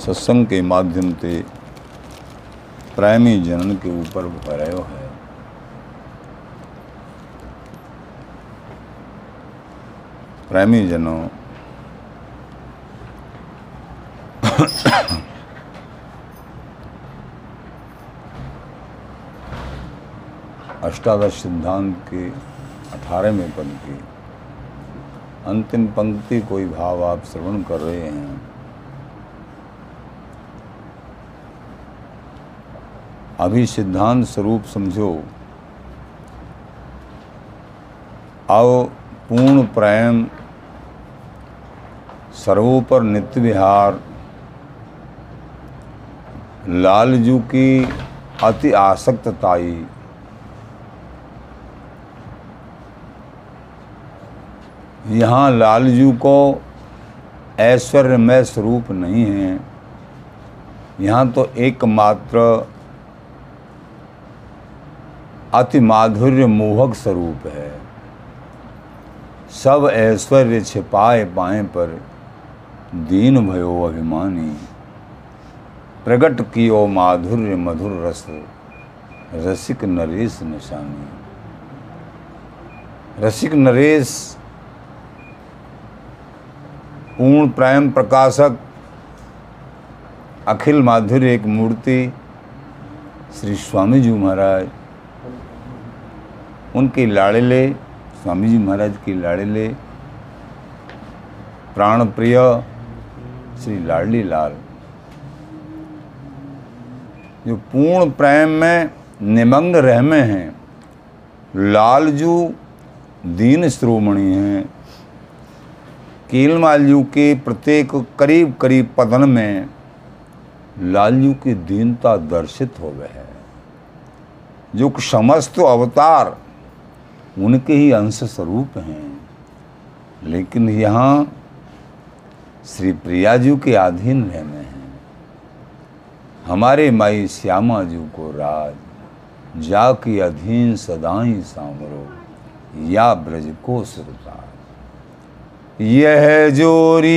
सत्संग के माध्यम से प्रेमी जनन के ऊपर भरयो है। प्रेमी जनों अष्टादश सिद्धांत के अठारहवें की अंतिम पंक्ति कोई भाव आप श्रवण कर रहे हैं अभी सिद्धांत स्वरूप समझो। आओ पूर्ण प्रेम, सर्वोपर नित्य विहार लालजू की अति आसक्तताई। यहाँ लालजू को ऐश्वर्यमय स्वरूप नहीं है। यहाँ तो एकमात्र अति माधुर्य मोहक स्वरूप है। सब ऐश्वर्य छिपाए पाए पर दीन भयो अभिमानी। प्रगट कियो माधुर्य मधुर रस, रसिक नरेश निशानी। रसिक नरेश, पूर्ण प्रेम प्रकाशक, अखिल माधुर्य एक मूर्ति, श्री स्वामी जी महाराज। उनके लाड़ले स्वामी जी महाराज के लाड़ले प्राण प्रिय श्री लाडली लाल जो पूर्ण प्रेम में निमंग रहमे हैं, लालजू दीन श्रोमणी हैं। कीलमालजू के प्रत्येक करीब करीब पदन में लालजू की दीनता दर्शित हो गए है। जो समस्त अवतार उनके ही अंश स्वरूप हैं। लेकिन यहाँ श्री प्रियाजू के अधीन रहने हैं। हमारे माई श्यामा जू को राज जा की अधीन सदाई सांवरो, या ब्रज को सुरता यह जोरी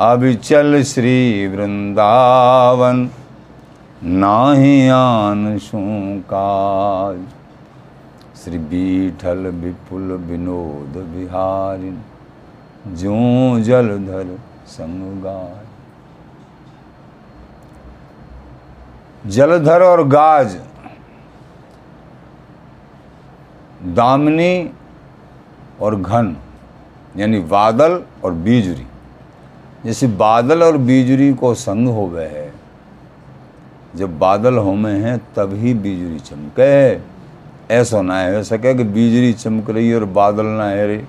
अब चल श्री वृंदावन, नाही आन शू काज। श्री बीठल विपुल विनोद बिहारी जो जलधर संग गाय जलधर और गाज, दामनी और घन, यानी बादल और बीजरी। जैसे बादल और बीजरी को संग हो गए है, जब बादल होमे हैं तभी बीजरी चमके ऐसा ना है सके कि बीजरी चमक रही और बादल ना है रे?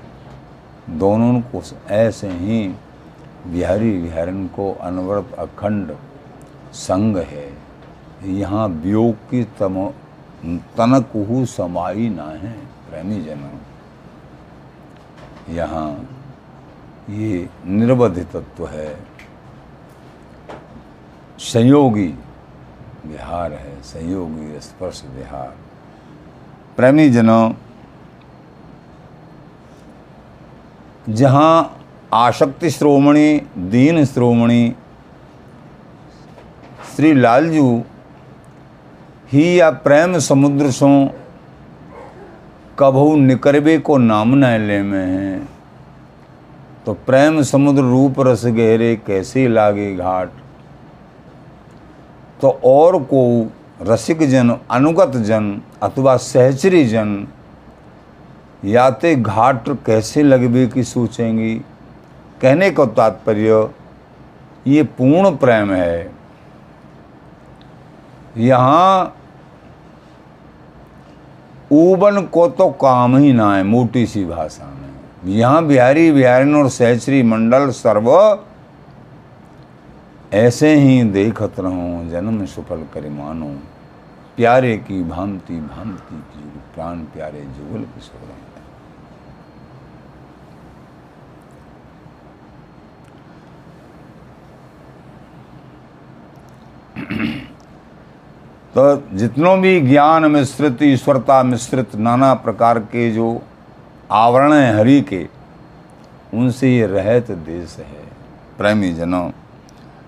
दोनों को ऐसे ही बिहारी बिहारन को अनवरत अखंड संग है। यहाँ वियोग की तम तनकुहु समाई ना है, प्रेमी जन। यहाँ ये निर्वध तत्व है। संयोगी विहार है, संयोगी स्पर्श विहार। प्रेमी जनों, जहाँ आशक्ति श्रोमणी, दीन श्रोमणी, श्री लालजू ही या प्रेम समुद्र सो कभू निकरबे को नाम न ले में है। तो प्रेम समुद्र रूप रस गहरे कैसे लागे घाट? तो और को रसिक जन, अनुगत जन, अथवा सहचरी जन, याते घाट कैसे लगबे की सोचेंगी? कहने का तात्पर्य, ये पूर्ण प्रेम है। यहाँ ऊबन को तो काम ही ना है, मोटी सी भाषा में। यहाँ बिहारी, बिहारिन और सहचरी मंडल सर्व ऐसे ही देखत रहो, जन्म सफल करे मानो प्यारे की भांति भांति की प्राण प्यारे जुगल किशोर तो जितनों भी ज्ञान मिश्रित, ईश्वरता मिश्रित, नाना प्रकार के जो आवरण हैं हरि के, उनसे ये रहत देश है। प्रेमी जनों,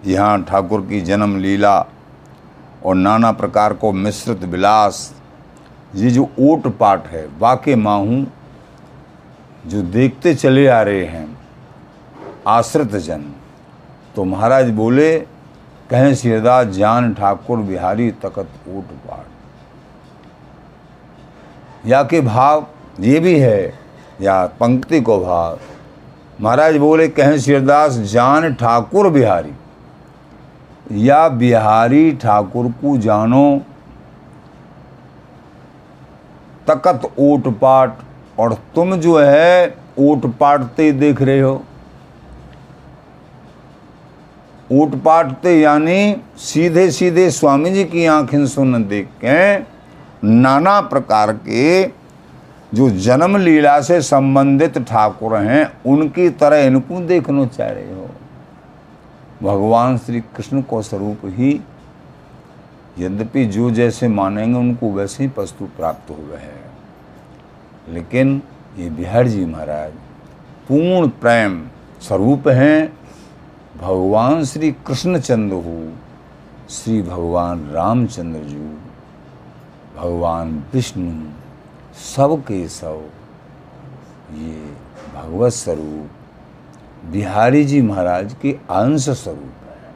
यहाँ ठाकुर की जन्म लीला और नाना प्रकार को मिश्रित विलास। ये जो ओट पाट है, वाके माहू जो देखते चले आ रहे हैं, आश्रित जन तो महाराज बोले, कहें सिरदास जान ठाकुर बिहारी तकत ओट पाट। या के भाव, ये भी है, या पंक्ति को भाव। महाराज बोले, कहें सिरदास जान ठाकुर बिहारी। या बिहारी ठाकुर को जानो। तकत ओट पाट, और तुम जो है ओट पाटते देख रहे हो। ओट पाटते यानी सीधे सीधे स्वामी जी की आँखें सुन देख के नाना प्रकार के जो जन्म लीला से संबंधित ठाकुर हैं, उनकी तरह इनको देखना चाह रहे हो। भगवान श्री कृष्ण को स्वरूप ही यद्यपि जो जैसे मानेंगे, उनको वैसे ही वस्तु प्राप्त हुए है। लेकिन ये बिहार जी महाराज, पूर्ण प्रेम स्वरूप हैं। भगवान श्री कृष्णचंद्र हो, श्री भगवान रामचंद्र जी भगवान विष्णु सब के सब, ये भगवत स्वरूप बिहारी जी महाराज के अंश स्वरूप है।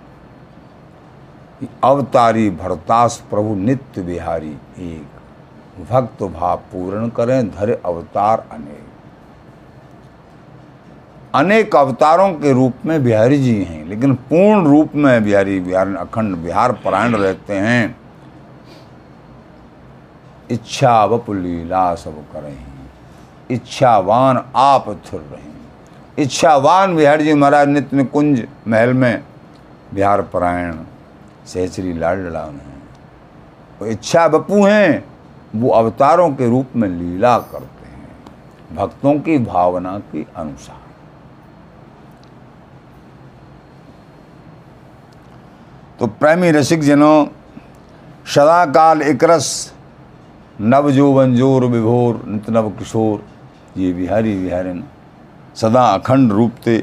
अवतारी भरतास प्रभु नित्य बिहारी, एक भक्त भाव पूर्ण करें, धरे अवतार अनेक। अनेक अवतारों के रूप में बिहारी जी हैं, लेकिन पूर्ण रूप में बिहारी, बिहार, अखंड बिहार परायण रहते हैं। इच्छा वप लीला सब करें, इच्छावान आप थुर रहे। इच्छावान बिहार जी महाराज नित्य कुंज महल में बिहार परायण सहचरी लाल लड़ान हैं। वो इच्छा बपू हैं, वो अवतारों के रूप में लीला करते हैं, भक्तों की भावना के अनुसार। तो प्रेमी रसिक जनों सदा काल एकरस नव जोवन ज़ोर विभोर नित नव किशोर, ये बिहारी बिहारिन सदा अखंड रूप ते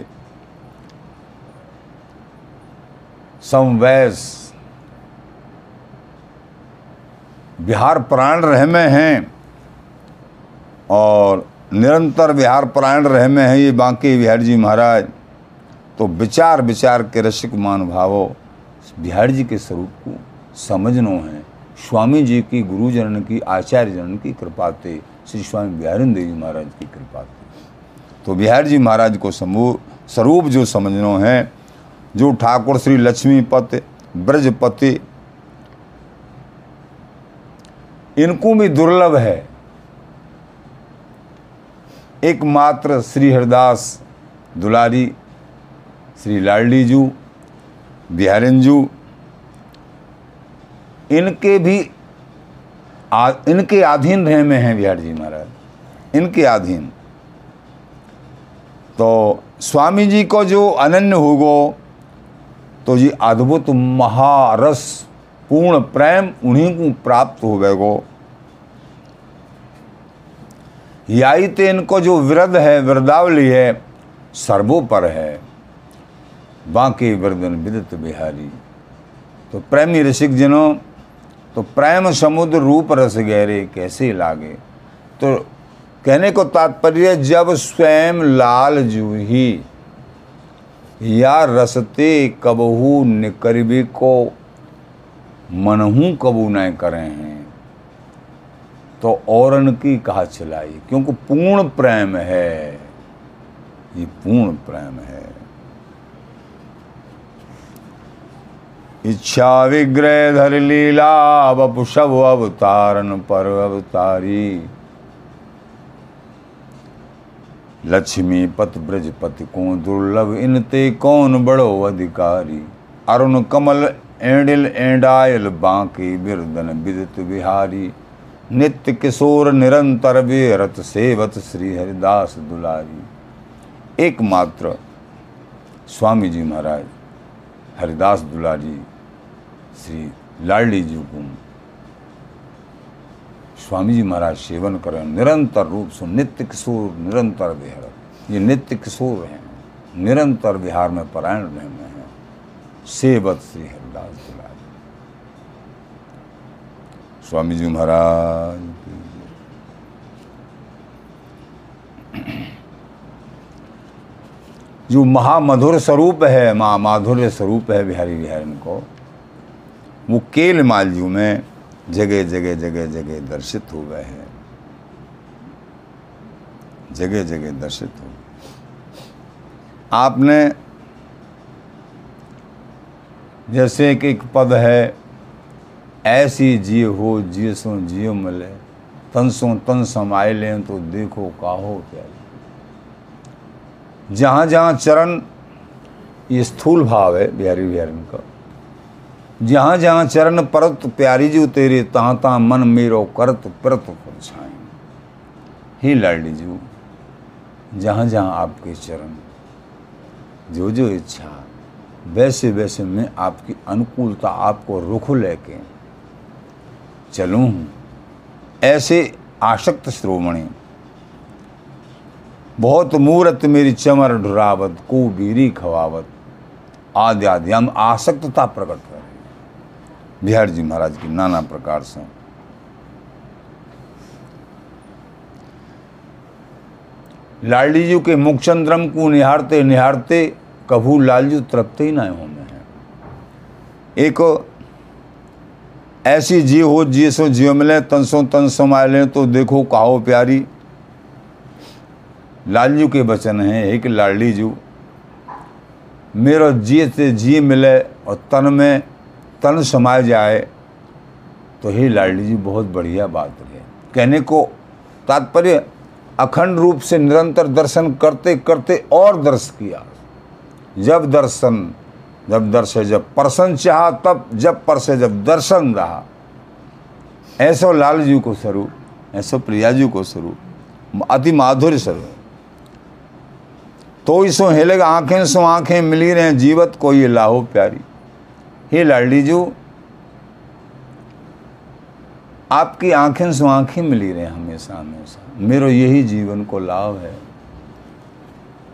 समवैस बिहार प्राण रह में हैं और निरंतर बिहार प्राण रह में हैं ये बांके बिहार जी महाराज। तो विचार विचार के रसिक मान भावो बिहार जी के स्वरूप को समझनो है। स्वामी जी की गुरुजन की आचार्य जनन की कृपा थे श्री स्वामी बिहारिन देव जी महाराज की कृपा तो बिहार जी महाराज को समूह स्वरूप जो समझनो है जो ठाकुर श्री लक्ष्मीपति ब्रजपति इनको भी दुर्लभ है। एकमात्र श्री हरदास दुलारी श्री लाडली जू बिहारिंजू इनके भी आ, इनके अधीन रहे में हैं बिहार जी महाराज। इनके अधीन तो स्वामी जी को जो अनन्य होगो तो जी अद्भुत महारस, पूर्ण प्रेम उन्हीं को प्राप्त हो गएगो याई ते इनको जो वृद्ध है, वृद्धावली है, सर्वोपर है। बाकी वृदन विदित बिहारी। तो प्रेमी ऋषिक जनों तो प्रेम समुद्र रूप रस गहरे कैसे लागे? तो कहने को तात्पर्य, जब स्वयं लाल जूही या रसते कबहू निकरबे को मनहू कबू न करे हैं तो औरन की कहा चलाई? क्योंकि पूर्ण प्रेम है, ये पूर्ण प्रेम है। इच्छा विग्रह धर लीला शव अवतारन पर अवतारी। लक्ष्मी, पत ब्रजपति, को दुर्लभ, इनते कौन बड़ो अधिकारी? अरुण कमल, एंडिल एंडायल बांकी बिरदन विदित बिहारी। नित्य किशोर, निरंतर बेरत सेवत श्री हरिदास दुलारी। एकमात्र स्वामी जी महाराज, हरिदास दुलारी, श्री लाडली जी को स्वामी जी महाराज सेवन करें, निरंतर रूप से नित्य किशोर, निरंतर बिहार ये नित्य किशोर हैं, निरंतर बिहार में परायण में हैं। सेवत श्री हरिदास दुलारी स्वामी जी महाराज जो महामधुर स्वरूप है माँ माधुर्य स्वरूप है बिहारी बिहारी को, वो केल मालजू में जगह जगह जगह जगह दर्शित हो गए हैं। जगह जगह दर्शित हो। आपने जैसे कि एक पद है, ऐसी जिय हो, जिय सो जियो मिले तन सो तन समाये लें तो देखो काहो प्यारे जहाँ जहाँ चरण ये स्थूल भाव है, बिहारी बिहारी का जहाँ जहाँ चरण परत प्यारी जी तेरे तहाँ तहाँ मन मेरो करत परत परछाई हे लाडी जू जहाँ जहाँ आपके चरण, जो जो इच्छा, वैसे वैसे मैं आपकी अनुकूलता आपको रुख लेके चलूँ ऐसे आशक्त श्रोमणी, बहुत मूर्त मेरी चमर ढुरावत को बीरी खवावत आदि आदि हम आसक्तता प्रकट कर। बिहार जी महाराज की नाना प्रकार से। लालजी जी के मुखचंद्रम को निहारते निहारते कभू लालजू तृप्त ही ना में है। एक ऐसी जी हो जी सो जियो मिले तन सो तन समाये लें तो देखो कहो प्यारी। लालजू के वचन हैं, एक लाडली जू मेरा जी से जी मिले और तन में तन समाये जाए तो हे लाडली जी, बहुत बढ़िया बात है कहने को तात्पर्य, अखंड रूप से निरंतर दर्शन करते करते और दर्श किया। जब दर्शन, जब दर्शे जब प्रसन्न चाह, तब जब परसे जब दर्शन रहा। ऐसो लाल जी को स्वरूप ऐसो प्रिया जी को स्वरूप अति माधुर्य स्वरूप तो इसो हेलेगा, आँखें सो आँखें मिली रहे, जीवत को ये लाहो प्यारी। हे लाडली जो, आपकी आँखें सो आँखें मिली रहे हमेशा हमेशा मेरो यही जीवन को लाभ है।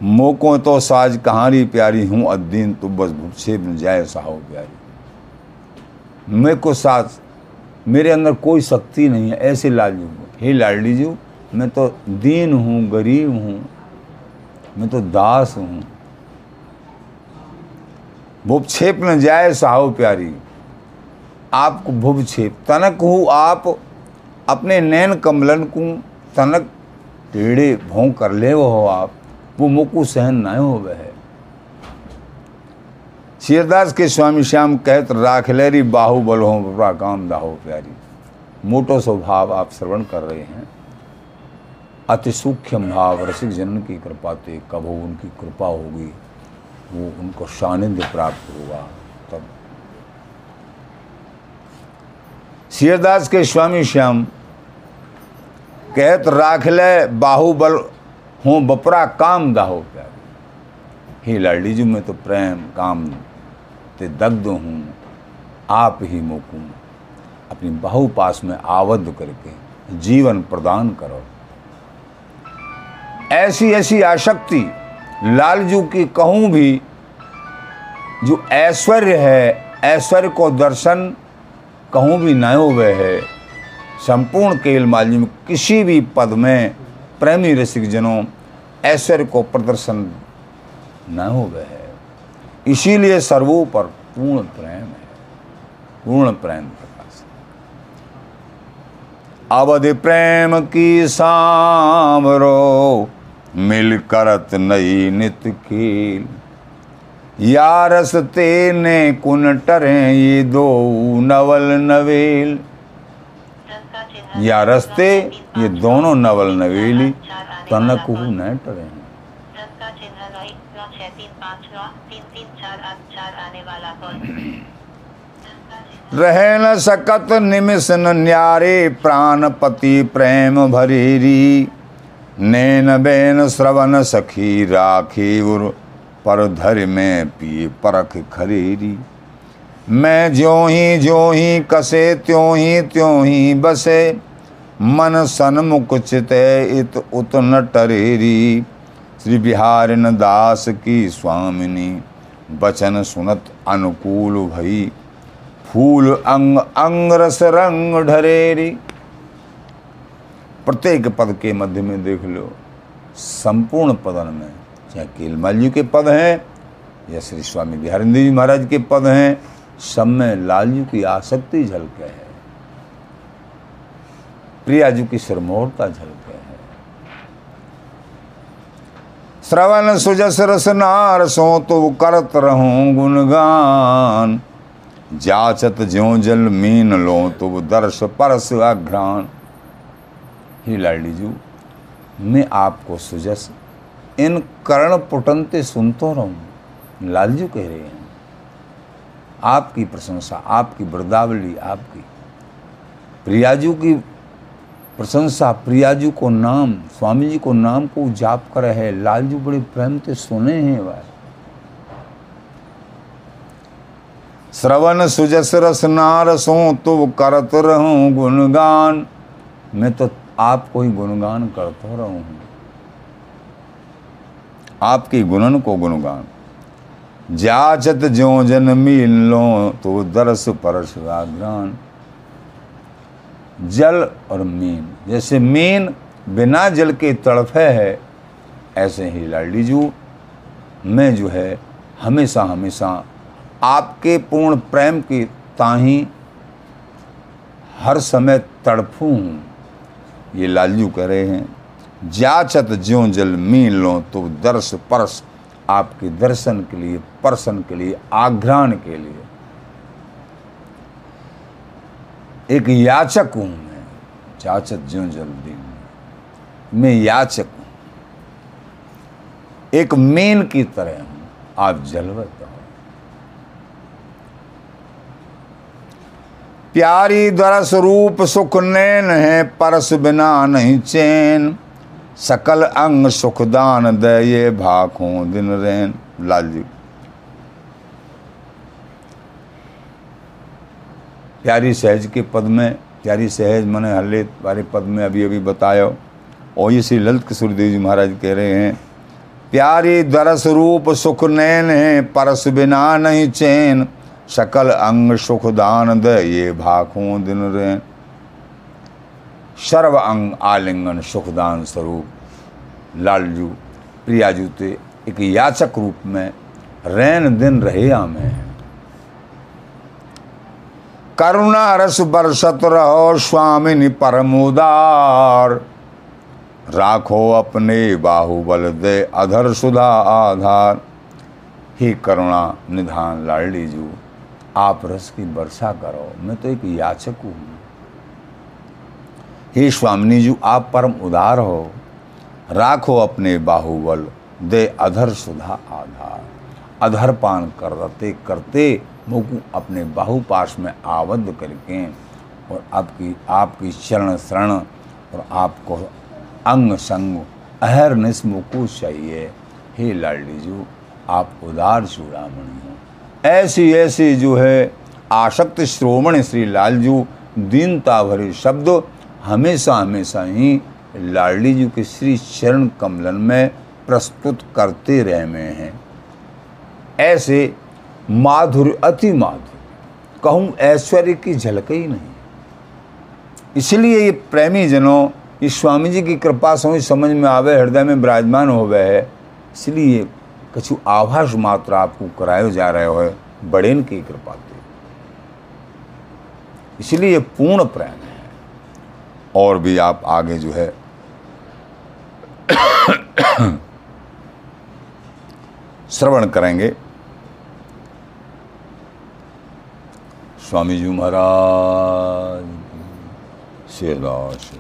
मोको तो साज कहानी प्यारी हूँ, अद्दीन तो बस भूसे में जाए साहो प्यारी। मैं को साथ मेरे अंदर कोई शक्ति नहीं है, ऐसे लालजू हे लाडली जू, मैं तो दीन हूँ, गरीब हूँ, मैं तो दास हूँ भुप छेप न जाए साहो प्यारी। आपको भुप छेप। तनक हूँ आप अपने नैन कमलन को। तनक टेढ़े भों कर ले वो हो आप। वो मुकु सहन न हो वह। शेरदास के स्वामी श्याम कहत, राख लेरी बाहुबल हो बड़ा काम दाहो प्यारी। मोटो स्वभाव आप श्रवण कर रहे हैं। अति सूक्ष्म भाव रसिक जनन की कृपा थे कब हो उनकी कृपा होगी। वो उनको सानिध्य प्राप्त हुआ तब। शेरदास के स्वामी श्याम कहत, राख ले, बाहुबल हूँ, बपरा काम दाहो प्यारे। हे लाडी जी, मैं तो प्रेम, काम ते दग्ध हूँ, आप ही मोकू अपनी बाहु पास में आबद्ध करके जीवन प्रदान करो। ऐसी ऐसी आशक्ति लालजू की कहूँ भी, जो ऐश्वर्य है, ऐश्वर्य को दर्शन कहूँ भी न हुए है। संपूर्ण केल मालिनी में किसी भी पद में प्रेमी रसिक जनों, ऐश्वर्य को प्रदर्शन न हो गए है। इसीलिए सर्वोपर पूर्ण प्रेम है। पूर्ण प्रेम प्रकाश। अवधि प्रेम की सामरो मिल करत नई नित खेल। या रसते ने कुन टरे ये दो नवल नवेल। या रस्ते ये दोनों नवल नवेली तनक न टरे। रह न सकत निमिष न न्यारे प्राणपति प्रेम भरेरी। नैन बैन श्रवण सखी राखी उर पर धर में पिए परख खरेरी। मैं ज्यो ही ज्यो ही कसे त्यों ही त्यों ही बसे, मन सन्मुख चित इत उत न टरेरी। श्री बिहारिन दास की स्वामिनी, बचन सुनत अनुकूल भई। फूल अंग अंग रस रंग ढरेरी। प्रत्येक पद के मध्य में देख लो। संपूर्ण पदन में, चाहे केलमल जी के पद हैं, या श्री स्वामी बिहारिंद्र जी महाराज के पद हैं, सब में लालजू की आसक्ति झलके है। प्रियाजू की सिरमोरता झलके है। श्रवण सुजस रस नार सो तो करत रहूँ गुणगान। जाचत ज्यो जल मीन लो तो दर्श परस अघ्रान ही लाडी जू, मैं आपको सुजस, इन कर्ण पुटनते सुनतो रहूँ लालजू कह रहे हैं। आपकी प्रशंसा, आपकी वृद्धावली आपकी प्रियाजू की प्रशंसा, प्रियाजू को नाम, स्वामी जी को नाम को जाप कर है। लालजू बड़े प्रेम से सुने हैं वह श्रवण सुजस रस नारसों तो करत रहूँ गुणगान। मैं तो आपको ही गुणगान करता रहूँ। आपके गुणन को गुणगान। जाचत जो जन मिल लो तो दरस परस आग्रान जल और मीन, जैसे मीन बिना जल के तड़फे है, ऐसे ही लाडलीजू मैं जो है, हमेशा हमेशा आपके पूर्ण प्रेम की ताही हर समय तड़फू तड़फूँ। ये लालजू कह रहे हैं जाचत ज्यो जल मीन लो तो दर्श परस आपके दर्शन के लिए, पर्सन के लिए, आघ्राण के लिए। एक याचक हूँ मैं जाचत ज्यो जल जल्दी मैं याचक हूँ। एक मेन की तरह हूँ, आप जलवत हो प्यारी दरस रूप सुख नैन है, परस बिना नहीं चैन। सकल अंग सुखदान दे ये भाखों दिन रैन लाल जी। प्यारी सहज के पद में, प्यारी सहज मने हल्ले वाले पद में अभी अभी बतायो। और ये श्री ललित किशोर देव जी महाराज कह रहे हैं, प्यारी दरस रूप सुख नैन है, परस बिना नहीं चैन। सकल अंग सुख दान दे, ये भाखों दिन रैन सर्व अंग आलिंगन सुखदान स्वरूप। लालजू, प्रियाजू ते एक याचक रूप में रैन दिन रहे में करुणा रस बरसत रहो स्वामिनी परमोदार। राखो अपने बाहुबल दे अधर सुधा आधार। ही करुणा निधान लाडली जू आप रस की वर्षा करो, मैं तो एक याचक हूँ। हे स्वामिनी जी, आप परम उदार हो। राखो अपने बाहुबल, दे अधर सुधा आधार। अधर पान करते करते मुकु अपने बाहुपाश में आबद्ध करके और आपकी आपकी चरण शरण और आपको अंग संग अहर निस्मुकु चाहिए। हे लाडली जू, आप उदार चूड़ामणि हो। ऐसी ऐसी जो है आशक्त श्रोमण श्री लालजू दीनता भरे शब्द हमेशा हमेशा ही लाडली जी के श्री चरण कमलन में प्रस्तुत करते रहे में हैं। ऐसे माधुर्य अति माधुर्य कहूँ ऐश्वर्य की झलक ही नहीं। इसलिए ये प्रेमी जनों इस स्वामी जी की कृपा से समझ में आवे, हृदय में विराजमान हो गए है। इसलिए कछु आभास मात्र आपको करायो जा रहे हो बड़ेन की कृपा से इसलिए पूर्ण प्रेम है। और भी आप आगे जो है, श्रवण करेंगे। स्वामी जी महाराज शेरदास